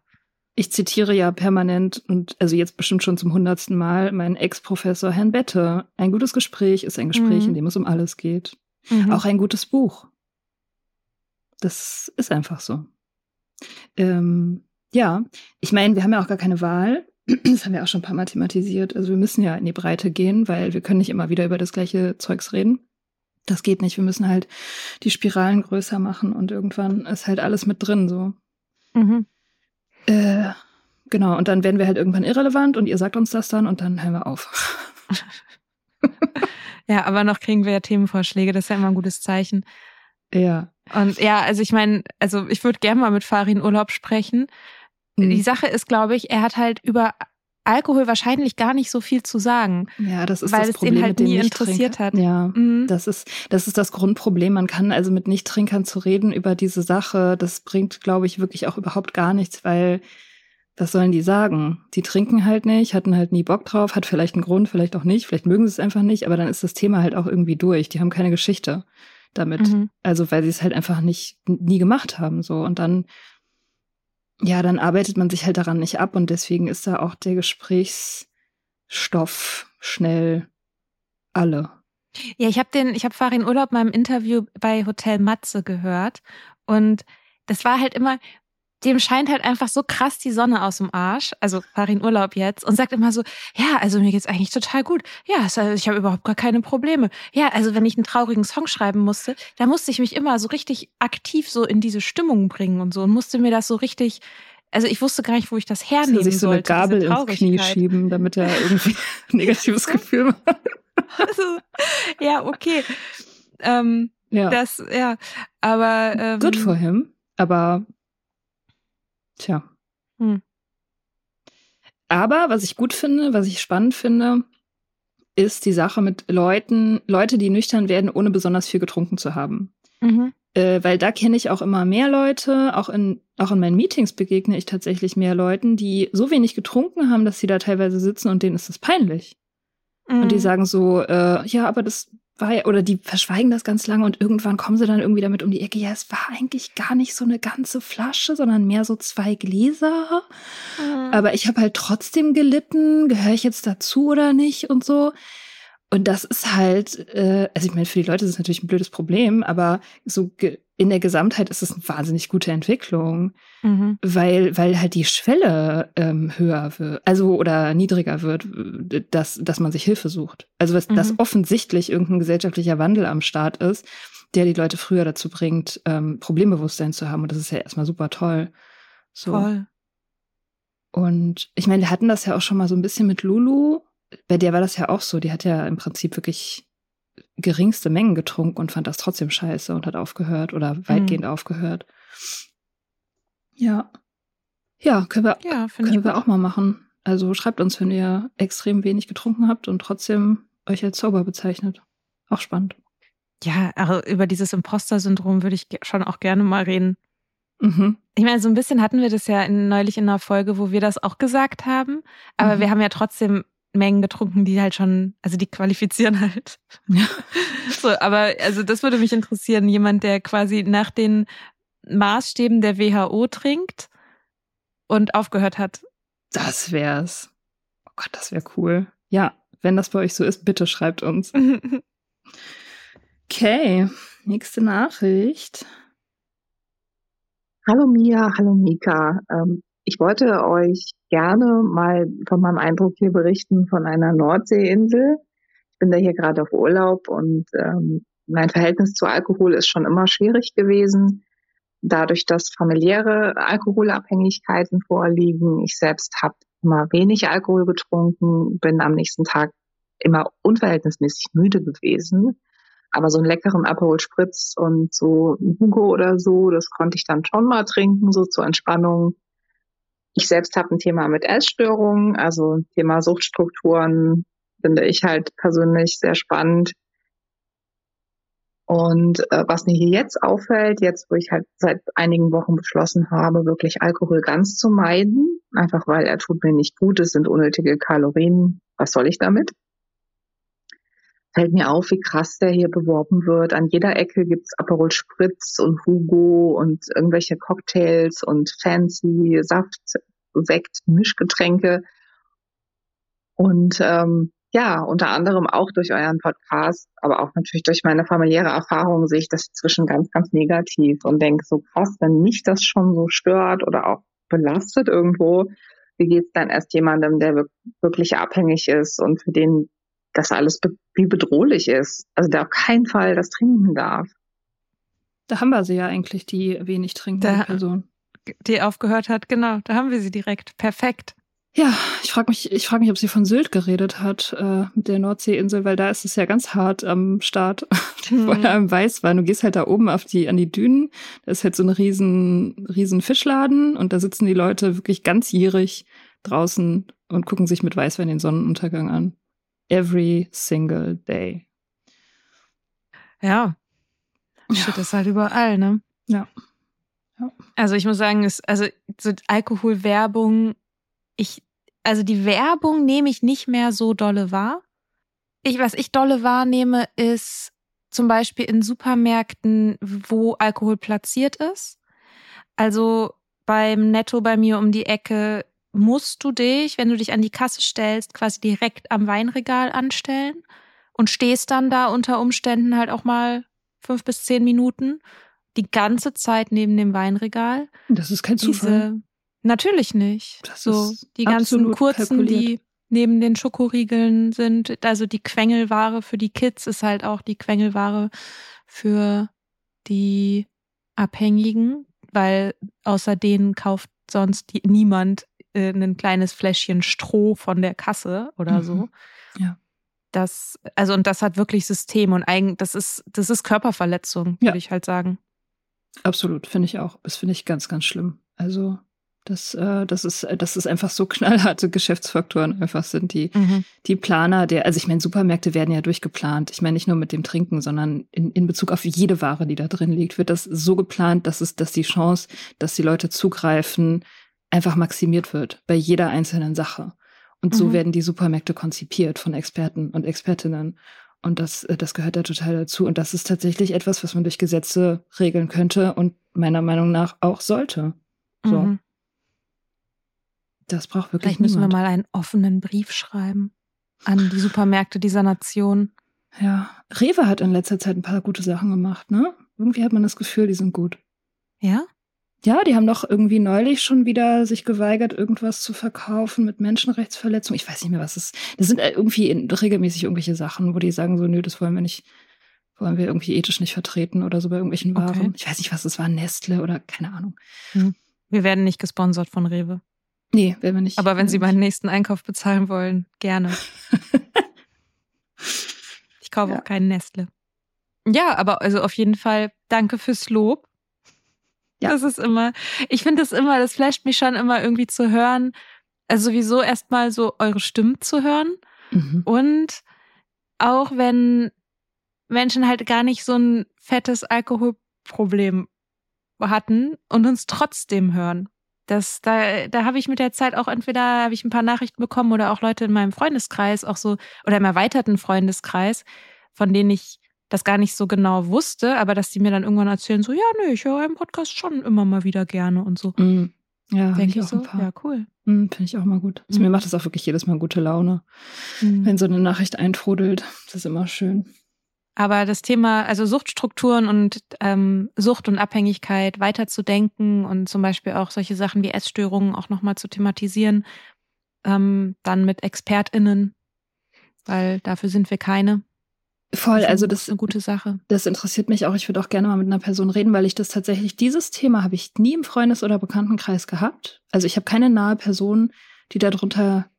Ich zitiere ja permanent und also jetzt bestimmt schon zum hundertsten Mal meinen Ex-Professor Herrn Bette. Ein gutes Gespräch ist ein Gespräch, mhm. in dem es um alles geht. Mhm. Auch ein gutes Buch. Das ist einfach so. Ähm, ja, ich meine, wir haben ja auch gar keine Wahl. Das haben wir auch schon ein paar Mal thematisiert. Also wir müssen ja in die Breite gehen, weil wir können nicht immer wieder über das gleiche Zeugs reden. Das geht nicht. Wir müssen halt die Spiralen größer machen und irgendwann ist halt alles mit drin so. Mhm. Äh, genau, und dann werden wir halt irgendwann irrelevant und ihr sagt uns das dann und dann hören wir auf. ja, aber noch kriegen wir ja Themenvorschläge, das ist ja immer ein gutes Zeichen. Ja. Und ja, also ich meine, also ich würde gerne mal mit Farin Urlaub sprechen. Mhm. Die Sache ist, glaube ich, er hat halt über Alkohol wahrscheinlich gar nicht so viel zu sagen. Ja, das ist weil das es Problem, den halt nie interessiert hat. Ja, mhm. das ist das ist das Grundproblem. Man kann also mit Nichttrinkern zu reden über diese Sache, das bringt, glaube ich, wirklich auch überhaupt gar nichts, weil was sollen die sagen? Die trinken halt nicht, hatten halt nie Bock drauf, hat vielleicht einen Grund, vielleicht auch nicht, vielleicht mögen sie es einfach nicht, aber dann ist das Thema halt auch irgendwie durch. Die haben keine Geschichte damit. Mhm. Also weil sie es halt einfach nicht nie gemacht haben so und dann ja, dann arbeitet man sich halt daran nicht ab und deswegen ist da auch der Gesprächsstoff schnell alle. Ja, ich habe den, ich habe Farin Urlaub mal im Interview bei Hotel Matze gehört und das war halt immer, dem scheint halt einfach so krass die Sonne aus dem Arsch, also Farin Urlaub jetzt, und sagt immer so, ja, also mir geht's eigentlich total gut. Ja, also ich habe überhaupt gar keine Probleme. Ja, also wenn ich einen traurigen Song schreiben musste, da musste ich mich immer so richtig aktiv so in diese Stimmung bringen und so und musste mir das so richtig also ich wusste gar nicht, wo ich das hernehmen also sich so sollte. eine Gabel ins Knie schieben, damit er irgendwie ein negatives Gefühl macht. Also, ja, okay. Ähm, ja. Das, ja, aber. Ähm, Good for him, aber Tja. Hm. Aber was ich gut finde, was ich spannend finde, ist die Sache mit Leuten, Leute, die nüchtern werden, ohne besonders viel getrunken zu haben. Mhm. Äh, weil da kenne ich auch immer mehr Leute, auch in, auch in meinen Meetings begegne ich tatsächlich mehr Leuten, die so wenig getrunken haben, dass sie da teilweise sitzen und denen ist das peinlich. Mhm. Und die mhm. sagen so, äh, ja, aber das war ja, oder die verschweigen das ganz lange und irgendwann kommen sie dann irgendwie damit um die Ecke, ja, es war eigentlich gar nicht so eine ganze Flasche, sondern mehr so zwei Gläser. Mhm. Aber ich habe halt trotzdem gelitten, gehöre ich jetzt dazu oder nicht und so. Und das ist halt, äh, also ich meine, für die Leute ist es natürlich ein blödes Problem, aber so in der Gesamtheit ist es eine wahnsinnig gute Entwicklung, mhm. weil, weil halt die Schwelle ähm, höher wird, also oder niedriger wird, dass, dass man sich Hilfe sucht. Also was, mhm. dass offensichtlich irgendein gesellschaftlicher Wandel am Start ist, der die Leute früher dazu bringt, ähm, Problembewusstsein zu haben. Und das ist ja erstmal super toll. So. Voll. Und ich meine, wir hatten das ja auch schon mal so ein bisschen mit Lulu, bei der war das ja auch so. Die hat ja im Prinzip wirklich geringste Mengen getrunken und fand das trotzdem scheiße und hat aufgehört oder weitgehend mhm. aufgehört. Ja. Ja, können wir, ja, können wir auch mal machen. Also schreibt uns, wenn ihr extrem wenig getrunken habt und trotzdem euch als Zauber bezeichnet. Auch spannend. Ja, also über dieses Imposter-Syndrom würde ich schon auch gerne mal reden. Mhm. Ich meine, so ein bisschen hatten wir das ja in, neulich in einer Folge, wo wir das auch gesagt haben. Aber Mhm. wir haben ja trotzdem Mengen getrunken, die halt schon, also die qualifizieren halt. Ja. So, aber also das würde mich interessieren. Jemand, der quasi nach den Maßstäben der WHO trinkt und aufgehört hat. Das wär's. Oh Gott, das wäre cool. Ja, wenn das bei euch so ist, bitte schreibt uns. Okay, nächste Nachricht. Hallo Mia, hallo Mika. Ähm, ich wollte euch gerne mal von meinem Eindruck hier berichten von einer Nordseeinsel. Ich bin da hier gerade auf Urlaub und ähm, mein Verhältnis zu Alkohol ist schon immer schwierig gewesen. Dadurch, dass familiäre Alkoholabhängigkeiten vorliegen. Ich selbst habe immer wenig Alkohol getrunken, bin am nächsten Tag immer unverhältnismäßig müde gewesen. Aber so einen leckeren Aperol Spritz und so ein Hugo oder so, das konnte ich dann schon mal trinken, so zur Entspannung. Ich selbst habe ein Thema mit Essstörungen, also Thema Suchtstrukturen finde ich halt persönlich sehr spannend. Und äh, was mir hier jetzt auffällt, jetzt wo ich halt seit einigen Wochen beschlossen habe, wirklich Alkohol ganz zu meiden, einfach weil er tut mir nicht gut, es sind unnötige Kalorien, was soll ich damit? Fällt mir auf, wie krass der hier beworben wird. An jeder Ecke gibt's Aperol Spritz und Hugo und irgendwelche Cocktails und fancy Saft, Sekt, Mischgetränke. Und ähm, ja, unter anderem auch durch euren Podcast, aber auch natürlich durch meine familiäre Erfahrung sehe ich das inzwischen ganz, ganz negativ und denke so krass, wenn mich das schon so stört oder auch belastet irgendwo, wie geht's dann erst jemandem, der wirklich abhängig ist und für den das alles be wie bedrohlich ist, also der auf keinen Fall das trinken darf. Da haben wir sie ja eigentlich, die wenig trinkende Da- Person. Die aufgehört hat, genau, da haben wir sie direkt. Perfekt. Ja, ich frage mich, ich frage mich, ob sie von Sylt geredet hat, äh, mit der Nordseeinsel, weil da ist es ja ganz hart am Start. Vor Mhm. allem Weißwein. Du gehst halt da oben auf die, an die Dünen. Da ist halt so ein riesen, riesen Fischladen und da sitzen die Leute wirklich ganzjährig draußen und gucken sich mit Weißwein den Sonnenuntergang an. Every single day. Ja. Shit ist halt überall, ne? Ja. Ja. Also ich muss sagen, es, also so Alkoholwerbung, ich, also die Werbung nehme ich nicht mehr so dolle wahr. Ich, was ich dolle wahrnehme, ist zum Beispiel in Supermärkten, wo Alkohol platziert ist. Also beim Netto bei mir um die Ecke musst du dich, wenn du dich an die Kasse stellst, quasi direkt am Weinregal anstellen und stehst dann da unter Umständen halt auch mal fünf bis zehn Minuten die ganze Zeit neben dem Weinregal. Das ist kein Zufall. Diese, natürlich nicht. Das so die ganzen kurzen, kalkuliert. die neben den Schokoriegeln sind. Also die Quengelware für die Kids ist halt auch die Quengelware für die Abhängigen, weil außer denen kauft sonst die, niemand äh, ein kleines Fläschchen Stroh von der Kasse oder Mhm. so. Ja. Das, also und das hat wirklich System und eigen, das ist, das ist Körperverletzung, würde Ja. ich halt sagen. Absolut, finde ich auch. Das finde ich ganz, ganz schlimm. Also, das, äh, das ist, das ist einfach so knallharte Geschäftsfaktoren einfach sind die, die Planer der, also ich meine, Supermärkte werden ja durchgeplant. Ich meine nicht nur mit dem Trinken, sondern in, in Bezug auf jede Ware, die da drin liegt, wird das so geplant, dass es, dass die Chance, dass die Leute zugreifen, einfach maximiert wird bei jeder einzelnen Sache. Und so Mhm. werden die Supermärkte konzipiert von Experten und Expertinnen. Und das, äh, das gehört da total dazu. Und das ist tatsächlich etwas, was man durch Gesetze regeln könnte und meiner Meinung nach auch sollte. So. Mhm. Das braucht wirklich Vielleicht müssen niemand. wir mal einen offenen Brief schreiben an die Supermärkte dieser Nation. Ja, Rewe hat in letzter Zeit ein paar gute Sachen gemacht, ne? Irgendwie hat man das Gefühl, die sind gut. Ja? Ja, die haben doch irgendwie neulich schon wieder sich geweigert, irgendwas zu verkaufen mit Menschenrechtsverletzung. Ich weiß nicht mehr, was es ist. Das sind äh, irgendwie in, regelmäßig irgendwelche Sachen, wo die sagen so, nö, das wollen wir nicht, wollen wir irgendwie ethisch nicht vertreten oder so bei irgendwelchen Okay. Waren. Ich weiß nicht, was es war, Nestle oder keine Ahnung. Wir werden nicht gesponsert von Rewe. Nee, werden wir nicht. Aber wenn Sie meinen nächsten Einkauf bezahlen wollen, gerne. Ich kaufe Ja. auch keinen Nestle. Ja, aber also auf jeden Fall danke fürs Lob. Ja. Das ist immer, ich finde das immer, das flasht mich schon immer irgendwie zu hören. Also sowieso erstmal so eure Stimmen zu hören. Mhm. Und auch wenn Menschen halt gar nicht so ein fettes Alkoholproblem hatten und uns trotzdem hören. Das, da, da habe ich mit der Zeit auch entweder habe ich ein paar Nachrichten bekommen oder auch Leute in meinem Freundeskreis, auch so, oder im erweiterten Freundeskreis, von denen ich das gar nicht so genau wusste, aber dass die mir dann irgendwann erzählen, so, ja, nee, ich höre einen Podcast schon immer mal wieder gerne und so. Mm. Ja, Denke ich ich auch so, ein paar. ja, cool. Mm, Finde ich auch mal gut. Also Mhm. Mir macht das auch wirklich jedes Mal gute Laune, Mhm. wenn so eine Nachricht eintrudelt. Das ist immer schön. Aber das Thema, also Suchtstrukturen und ähm, Sucht und Abhängigkeit weiterzudenken und zum Beispiel auch solche Sachen wie Essstörungen auch nochmal zu thematisieren, ähm, dann mit ExpertInnen, weil dafür sind wir keine. Voll, also ist das, eine gute Sache. das interessiert mich auch. Ich würde auch gerne mal mit einer Person reden, weil ich das tatsächlich, dieses Thema habe ich nie im Freundes- oder Bekanntenkreis gehabt. Also ich habe keine nahe Person, die darunter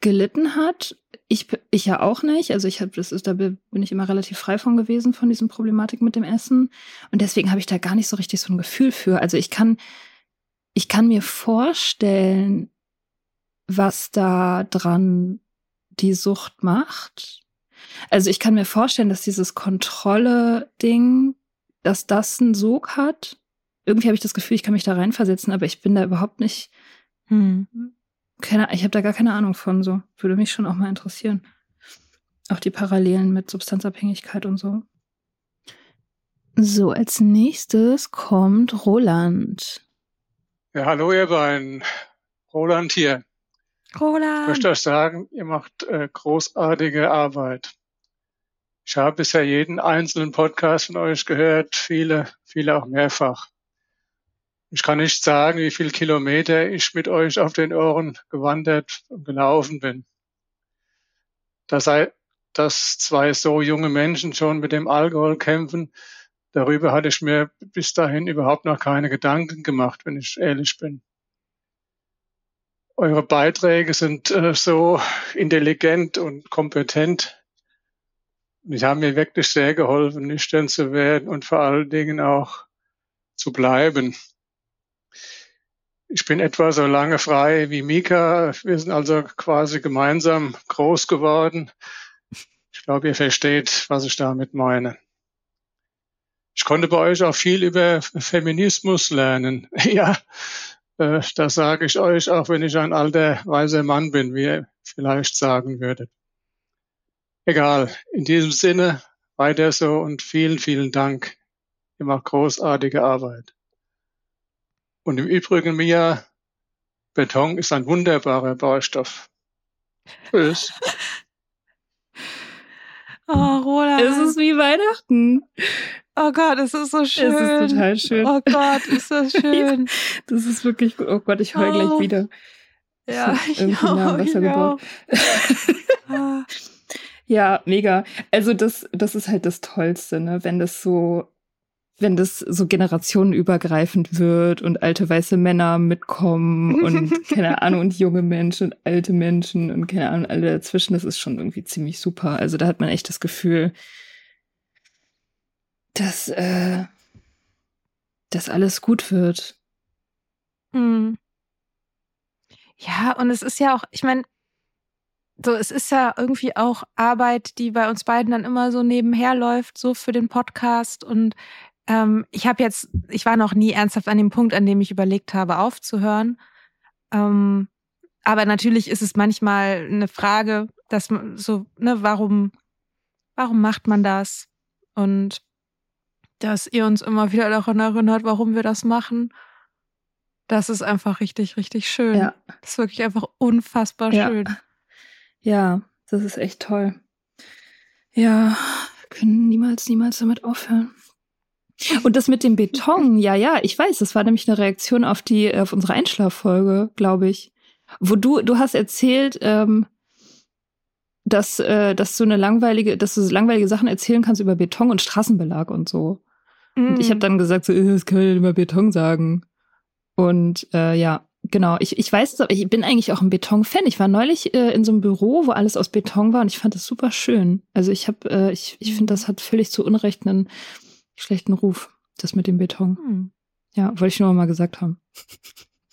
gelitten hat. Ich, ich ja auch nicht. Also ich habe, das ist, da bin ich immer relativ frei von gewesen, von diesem Problematik mit dem Essen. Und deswegen habe ich da gar nicht so richtig so ein Gefühl für. Also ich kann, ich kann mir vorstellen, was da dran die Sucht macht. Also ich kann mir vorstellen, dass dieses Kontrolle-Ding, dass das einen Sog hat. Irgendwie habe ich das Gefühl, ich kann mich da reinversetzen, aber ich bin da überhaupt nicht, Hm. keine, ich habe da gar keine Ahnung von so. Würde mich schon auch mal interessieren. Auch die Parallelen mit Substanzabhängigkeit und so. So, als nächstes kommt Roland. Ja, hallo ihr beiden. Roland hier. Ich Roland! möchte euch sagen, ihr macht äh, großartige Arbeit. Ich habe bisher jeden einzelnen Podcast von euch gehört, viele, viele auch mehrfach. Ich kann nicht sagen, wie viele Kilometer ich mit euch auf den Ohren gewandert und gelaufen bin. Da sei, dass zwei so junge Menschen schon mit dem Alkohol kämpfen, darüber hatte ich mir bis dahin überhaupt noch keine Gedanken gemacht, wenn ich ehrlich bin. Eure Beiträge sind äh, so intelligent und kompetent. Die haben mir wirklich sehr geholfen, nüchtern zu werden und vor allen Dingen auch zu bleiben. Ich bin etwa so lange frei wie Mika. Wir sind also quasi gemeinsam groß geworden. Ich glaube, ihr versteht, was ich damit meine. Ich konnte bei euch auch viel über Feminismus lernen. Ja, äh, das sage ich euch, auch wenn ich ein alter weiser Mann bin, wie ihr vielleicht sagen würdet. Egal, in diesem Sinne weiter so und vielen, vielen Dank. Ihr macht großartige Arbeit. Und im Übrigen, Mia, Beton ist ein wunderbarer Baustoff. Tschüss. Oh, Roland. Es ist wie Weihnachten. Oh Gott, es ist so schön. Es ist total schön. Oh Gott, ist das schön. Das ist wirklich gut. Oh Gott, ich heul Oh. gleich wieder. ja, ich auch, Wasser ich auch. Ah. Ja, mega. Also das, das ist halt das Tollste, ne? Wenn das so, wenn das so generationenübergreifend wird und alte weiße Männer mitkommen und keine Ahnung und junge Menschen und alte Menschen und keine Ahnung alle dazwischen, das ist schon irgendwie ziemlich super. Also da hat man echt das Gefühl, dass, äh, dass alles gut wird. Hm. Ja, und es ist ja auch, ich meine, so, es ist ja irgendwie auch Arbeit, die bei uns beiden dann immer so nebenher läuft, so für den Podcast. Und ähm, ich habe jetzt, ich war noch nie ernsthaft an dem Punkt, an dem ich überlegt habe, aufzuhören. Ähm, aber natürlich ist es manchmal eine Frage, dass man so, ne, warum, warum macht man das? Und dass ihr uns immer wieder daran erinnert, warum wir das machen. Das ist einfach richtig, richtig schön. Ja. Das ist wirklich einfach unfassbar Ja. schön. Ja, das ist echt toll. Ja, wir können niemals, niemals damit aufhören. Und das mit dem Beton, ja, ja, ich weiß, das war nämlich eine Reaktion auf die, auf unsere Einschlaffolge, glaube ich. Wo du, du hast erzählt, ähm, dass, äh, dass du eine langweilige, dass du so langweilige Sachen erzählen kannst über Beton und Straßenbelag und so. Und ich habe dann gesagt, so, äh, das kann ich über Beton sagen. Und äh, ja, genau. Ich, ich weiß es, aber ich bin eigentlich auch ein Beton-Fan. Ich war neulich äh, in so einem Büro, wo alles aus Beton war und ich fand das super schön. Also ich habe, äh, ich, ich finde, das hat völlig zu Unrecht einen schlechten Ruf, das mit dem Beton. Hm. Ja, wollte ich nur mal gesagt haben.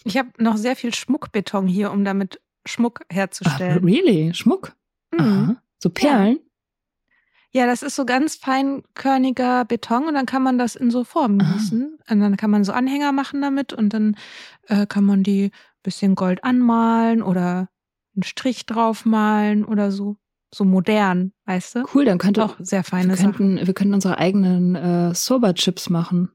Ich habe noch sehr viel Schmuckbeton hier, um damit Schmuck Ah, herzustellen. really? Schmuck? Mhm. Aha. So Perlen? Ja, das ist so ganz feinkörniger Beton und dann kann man das in so Formen gießen. Und dann kann man so Anhänger machen damit und dann äh, kann man die bisschen Gold anmalen oder einen Strich draufmalen oder so. So modern, weißt du? Cool, dann könnte Auch sehr wir feine Sachen. könnten, wir könnten unsere eigenen äh, Sober-Chips machen.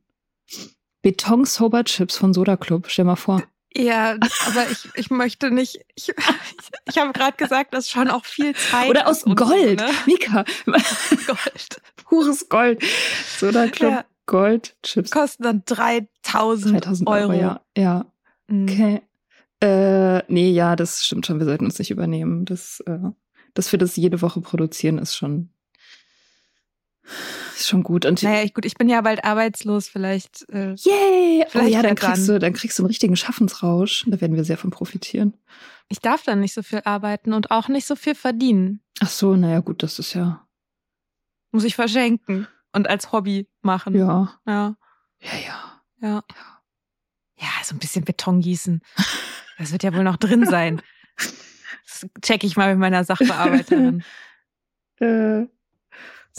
Beton-Sober-Chips von Soda Club, stell mal vor. Ja, aber ich, ich möchte nicht. Ich, ich habe gerade gesagt, das ist schon auch viel Zeit. Oder aus und so, Gold. ne? Mika, Gold. pures Gold. Soda Club, Ja. Gold, Chips. Kosten dann 3000, 3000 Euro, Euro. ja. Ja, Mhm. okay. Äh, nee, ja, das stimmt schon. Wir sollten uns nicht übernehmen. Das, äh, dass wir das jede Woche produzieren, ist schon, ist schon gut. Und Naja, ich, gut, ich bin ja bald arbeitslos, vielleicht. Äh, Yay! Oh Vielleicht ja, dann kriegst du, dann kriegst du einen richtigen Schaffensrausch. Da werden wir sehr von profitieren. ich darf dann nicht so viel arbeiten und auch nicht so viel verdienen. Ach so, naja, gut, das ist ja, Muss ich verschenken und als Hobby machen. ja, Ja, ja, ja. ja. Ja, so ein bisschen Beton gießen. Das wird ja wohl noch drin sein. Das check ich mal mit meiner Sachbearbeiterin. Äh,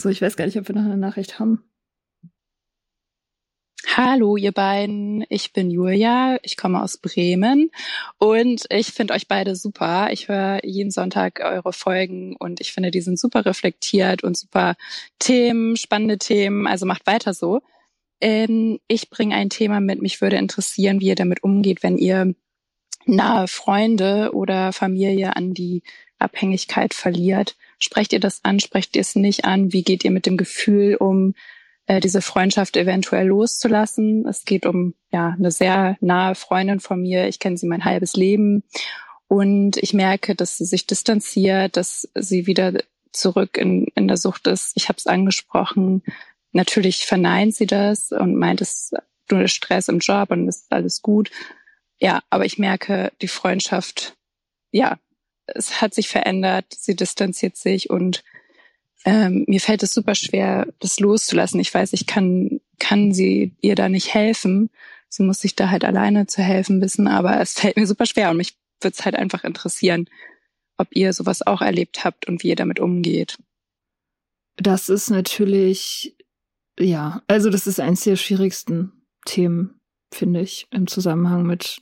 so, ich weiß gar nicht, ob wir noch eine Nachricht haben. Hallo, ihr beiden. Ich bin Julia. Ich komme aus Bremen und ich finde euch beide super. Ich höre jeden Sonntag eure Folgen und ich finde, die sind super reflektiert und super Themen, spannende Themen. Also macht weiter so. Ähm, ich bringe ein Thema mit. Mich würde interessieren, wie ihr damit umgeht, wenn ihr nahe Freunde oder Familie an die Abhängigkeit verliert. Sprecht ihr das an? Sprecht ihr es nicht an? Wie geht ihr mit dem Gefühl um, äh, diese Freundschaft eventuell loszulassen. Es geht um ja eine sehr nahe Freundin von mir. Ich kenne sie mein halbes Leben und ich merke, dass sie sich distanziert, dass sie wieder zurück in, in der Sucht ist. Ich habe es angesprochen. Natürlich verneint sie das und meint, es ist nur Stress im Job und ist alles gut. Ja, aber ich merke, die Freundschaft, ja, es hat sich verändert. Sie distanziert sich und ähm, mir fällt es super schwer, das loszulassen. Ich weiß, ich kann, kann sie ihr da nicht helfen. Sie muss sich da halt alleine zu helfen wissen, aber es fällt mir super schwer und mich würde es halt einfach interessieren, ob ihr sowas auch erlebt habt und wie ihr damit umgeht. Das ist natürlich, ja, also das ist eins der schwierigsten Themen, finde ich, im Zusammenhang mit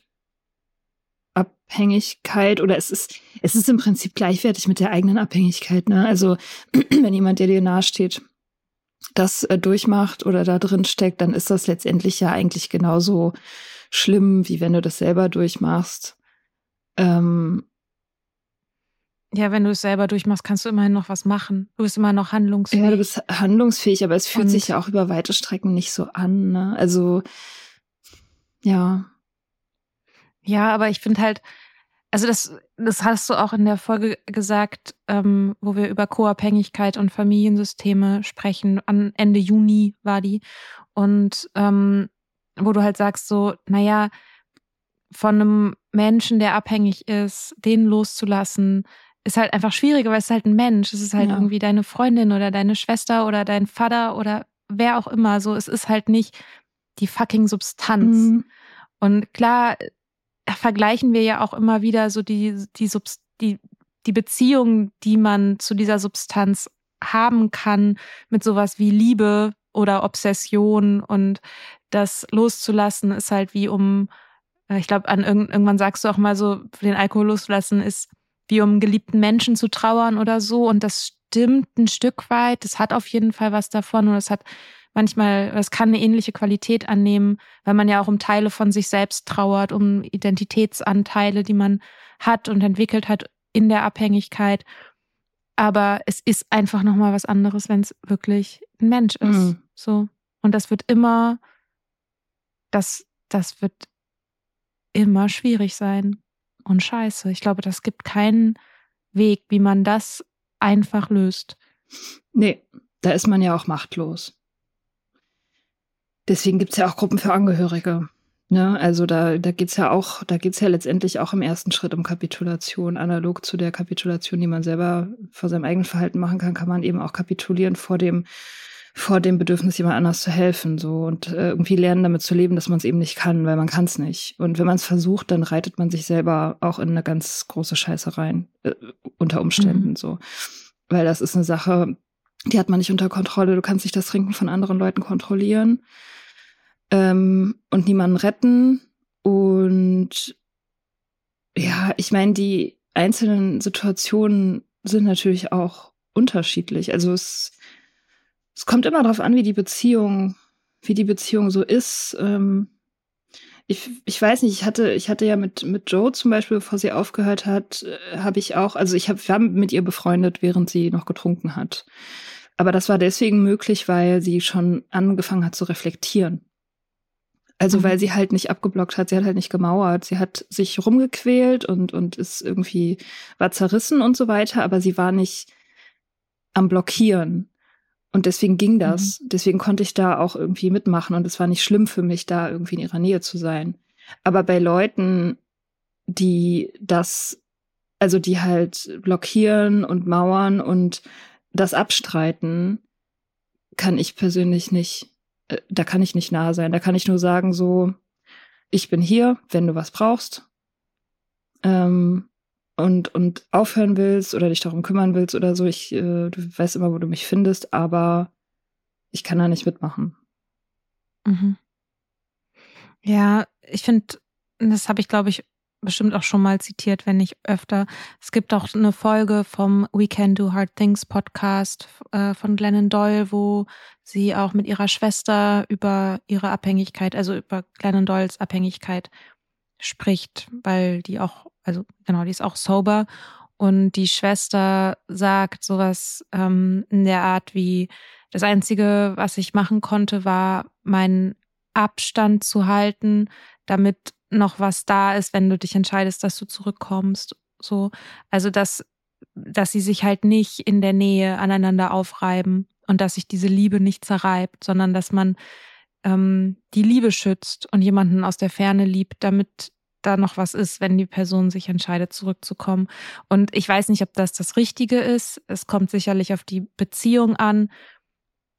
Abhängigkeit oder es ist, es ist im Prinzip gleichwertig mit der eigenen Abhängigkeit, ne? Also, wenn jemand, der dir nahesteht, das äh, durchmacht oder da drin steckt, dann ist das letztendlich ja eigentlich genauso schlimm, wie wenn du das selber durchmachst. Ähm, Ja, wenn du es selber durchmachst, kannst du immerhin noch was machen. Du bist immer noch handlungsfähig. Ja, du bist handlungsfähig, aber es fühlt Und- sich ja auch über weite Strecken nicht so an. Ne? Also, ja. Ja, aber ich finde halt, also das, das hast du auch in der Folge gesagt, ähm, wo wir über Co-Abhängigkeit und Familiensysteme sprechen. An Ende Juni war die. Und ähm, wo du halt sagst, so, naja, von einem Menschen, der abhängig ist, den loszulassen, ist halt einfach schwieriger, weil es ist halt ein Mensch. Es ist halt Ja. irgendwie deine Freundin oder deine Schwester oder dein Vater oder wer auch immer. So, es ist halt nicht die fucking Substanz. Mhm. Und klar vergleichen wir ja auch immer wieder so die, die, die, die Beziehung, die man zu dieser Substanz haben kann, mit sowas wie Liebe oder Obsession und das loszulassen ist halt wie um, äh, ich glaube, an irgend, irgendwann sagst du auch mal so, den Alkohol loszulassen ist wie um geliebten Menschen zu trauern oder so. Und das stimmt ein Stück weit. Das hat auf jeden Fall was davon und es hat manchmal, es kann eine ähnliche Qualität annehmen, weil man ja auch um Teile von sich selbst trauert, um Identitätsanteile, die man hat und entwickelt hat in der Abhängigkeit. Aber es ist einfach nochmal was anderes, wenn es wirklich ein Mensch ist. Mhm. So. Und das wird immer, das, das wird immer schwierig sein. Und scheiße. Ich glaube, das gibt keinen Weg, wie man das einfach löst. Nee, da ist man ja auch machtlos. Deswegen gibt's ja auch Gruppen für Angehörige. Ne? Also da, da geht's ja auch, da geht's ja letztendlich auch im ersten Schritt um Kapitulation. Analog zu der Kapitulation, die man selber vor seinem eigenen Verhalten machen kann, kann man eben auch kapitulieren vor dem, vor dem Bedürfnis, jemand anders zu helfen. So und äh, irgendwie lernen, damit zu leben, dass man es eben nicht kann, weil man kann es nicht. Und wenn man es versucht, dann reitet man sich selber auch in eine ganz große Scheiße rein, äh, unter Umständen Mhm. so. Weil das ist eine Sache, Die hat man nicht unter Kontrolle. Du kannst nicht das Trinken von anderen Leuten kontrollieren ähm, und niemanden retten. Und ja, ich meine, die einzelnen Situationen sind natürlich auch unterschiedlich. Also es, es kommt immer darauf an, wie die Beziehung, wie die Beziehung so ist. Ähm, ich, ich weiß nicht, ich hatte, ich hatte ja mit, mit Joe zum Beispiel, bevor sie aufgehört hat, äh, habe ich auch, also ich habe, wir haben mit ihr befreundet, während sie noch getrunken hat. Aber das war deswegen möglich, weil sie schon angefangen hat zu reflektieren. Also mhm. weil sie halt nicht abgeblockt hat, sie hat halt nicht gemauert, sie hat sich rumgequält und, und ist irgendwie, war zerrissen und so weiter, aber sie war nicht am Blockieren. Und deswegen ging das. Mhm. Deswegen konnte ich da auch irgendwie mitmachen und es war nicht schlimm für mich, da irgendwie in ihrer Nähe zu sein. Aber bei Leuten, die das, also die halt blockieren und mauern und das abstreiten, kann ich persönlich nicht da kann ich nicht nah sein. Da kann ich nur sagen, so, ich bin hier, wenn du was brauchst. Ähm, und, und aufhören willst oder dich darum kümmern willst oder so. Ich, äh, du weißt immer, wo du mich findest, aber ich kann da nicht mitmachen. Mhm. Ja, ich finde, das habe ich, glaube ich, bestimmt auch schon mal zitiert, wenn nicht öfter. Es gibt auch eine Folge vom We Can Do Hard Things Podcast äh, von Glennon Doyle, wo sie auch mit ihrer Schwester über ihre Abhängigkeit, also über Glennon Doyles Abhängigkeit spricht, weil die auch, also genau, die ist auch sober und die Schwester sagt sowas ähm, in der Art wie, das Einzige, was ich machen konnte, war meinen Abstand zu halten, damit noch was da ist, wenn du dich entscheidest, dass du zurückkommst. So, also dass, dass sie sich halt nicht in der Nähe aneinander aufreiben und dass sich diese Liebe nicht zerreibt, sondern dass man ähm, die Liebe schützt und jemanden aus der Ferne liebt, damit da noch was ist, wenn die Person sich entscheidet, zurückzukommen. Und ich weiß nicht, ob das das Richtige ist. Es kommt sicherlich auf die Beziehung an.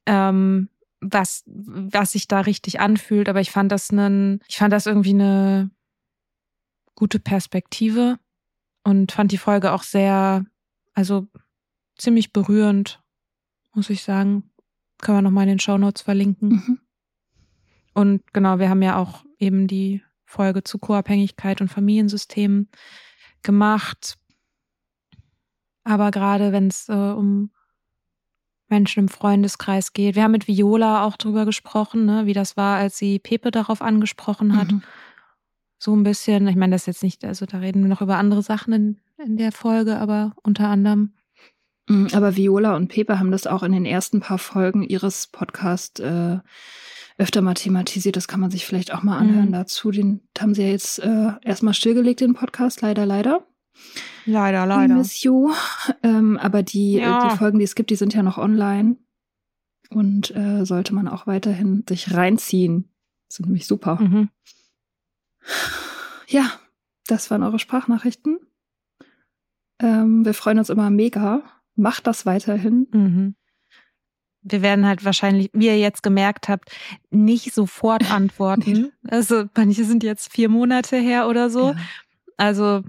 Ähm, was, was sich da richtig anfühlt, aber ich fand das einen, ich fand das irgendwie eine gute Perspektive und fand die Folge auch sehr, also ziemlich berührend, muss ich sagen. Können wir nochmal in den Show Notes verlinken. Mhm. Und genau, wir haben ja auch eben die Folge zu Co-Abhängigkeit und Familiensystemen gemacht. Aber gerade wenn es äh, um Menschen im Freundeskreis geht. Wir haben mit Viola auch drüber gesprochen, ne, wie das war, als sie Pepe darauf angesprochen hat. Mhm. So ein bisschen, ich meine, das jetzt nicht, also da reden wir noch über andere Sachen in, in der Folge, aber unter anderem. Mhm, aber Viola und Pepe haben das auch in den ersten paar Folgen ihres Podcasts äh, öfter mal thematisiert. Das kann man sich vielleicht auch mal anhören mhm. dazu. Den haben sie ja jetzt äh, erstmal stillgelegt, den Podcast, leider, leider. Leider, leider. Miss You. Ähm, aber die, äh, ja. die Folgen, die es gibt, die sind ja noch online. Und äh, sollte man auch weiterhin sich reinziehen. Das sind nämlich super. Mhm. Ja, das waren eure Sprachnachrichten. Ähm, wir freuen uns immer mega. Macht das weiterhin. Mhm. Wir werden halt wahrscheinlich, wie ihr jetzt gemerkt habt, nicht sofort antworten. also manche sind jetzt vier Monate her oder so. Ja. Also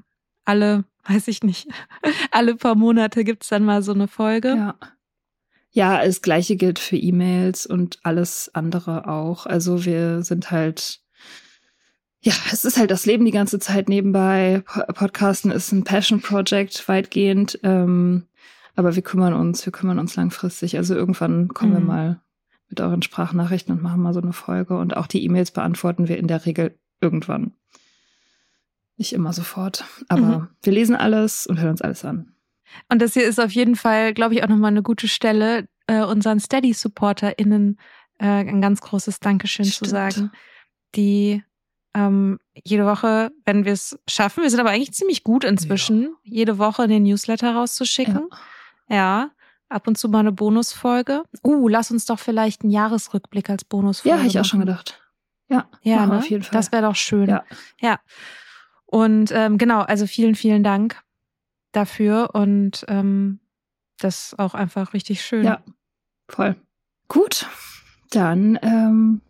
alle, weiß ich nicht, alle paar Monate gibt's dann mal so eine Folge. Ja. Ja, das gleiche gilt für E-Mails und alles andere auch. Also wir sind halt, ja, es ist halt das Leben die ganze Zeit nebenbei. Podcasten ist ein Passion Project weitgehend. Ähm, aber wir kümmern uns, wir kümmern uns langfristig. Also irgendwann kommen mhm. wir mal mit euren Sprachnachrichten und machen mal so eine Folge. Und auch die E-Mails beantworten wir in der Regel irgendwann. Nicht immer sofort, aber mhm. wir lesen alles und hören uns alles an. Und das hier ist auf jeden Fall, glaube ich, auch nochmal eine gute Stelle, äh, unseren Steady-SupporterInnen äh, ein ganz großes Dankeschön Stimmt. zu sagen, die ähm, jede Woche, wenn wir es schaffen, wir sind aber eigentlich ziemlich gut inzwischen, ja. jede Woche den Newsletter rauszuschicken. Ja. ja. ab und zu mal eine Bonusfolge. Uh, lass uns doch vielleicht einen Jahresrückblick als Bonusfolge. Ja, habe ich auch schon gedacht. Ja, ja ne? auf jeden Fall. Das wäre doch schön. Ja. ja. Und ähm, genau, also vielen, vielen Dank dafür und ähm, das ist auch einfach richtig schön. Ja, voll. Gut, dann ähm,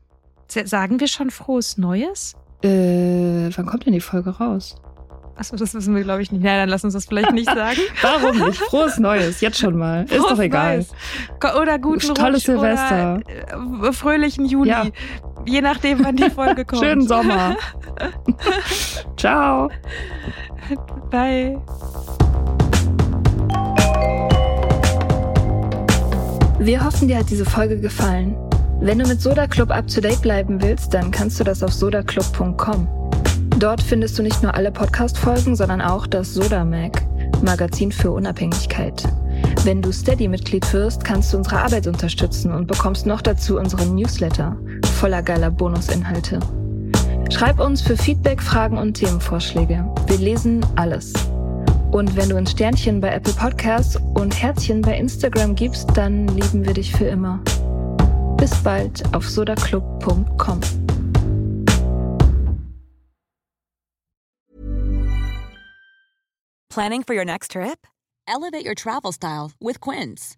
sagen wir schon frohes Neues? Äh, wann kommt denn die Folge raus? Achso, das wissen wir, glaube ich, nicht. Ja, dann lass uns das vielleicht nicht sagen. Warum nicht? Frohes Neues, jetzt schon mal. Ist Frohes doch egal. Neues. Oder guten Tolles Rutsch Silvester. Oder äh, fröhlichen Juli. Ja. Je nachdem, wann die Folge kommt. Schönen Sommer. Ciao. Bye. Wir hoffen, dir hat diese Folge gefallen. Wenn du mit Soda Club up to date bleiben willst, dann kannst du das auf sodaclub.com. Dort findest du nicht nur alle Podcast-Folgen, sondern auch das Soda Mag, Magazin für Unabhängigkeit. Wenn du Steady-Mitglied wirst, kannst du unsere Arbeit unterstützen und bekommst noch dazu unseren Newsletter voller geiler Bonusinhalte. Schreib uns für Feedback, Fragen und Themenvorschläge. Wir lesen alles. Und wenn du ein Sternchen bei Apple Podcasts und Herzchen bei Instagram gibst, dann lieben wir dich für immer. Bis bald auf sodaclub.com. Planning for your next trip? Elevate your travel style with Quince.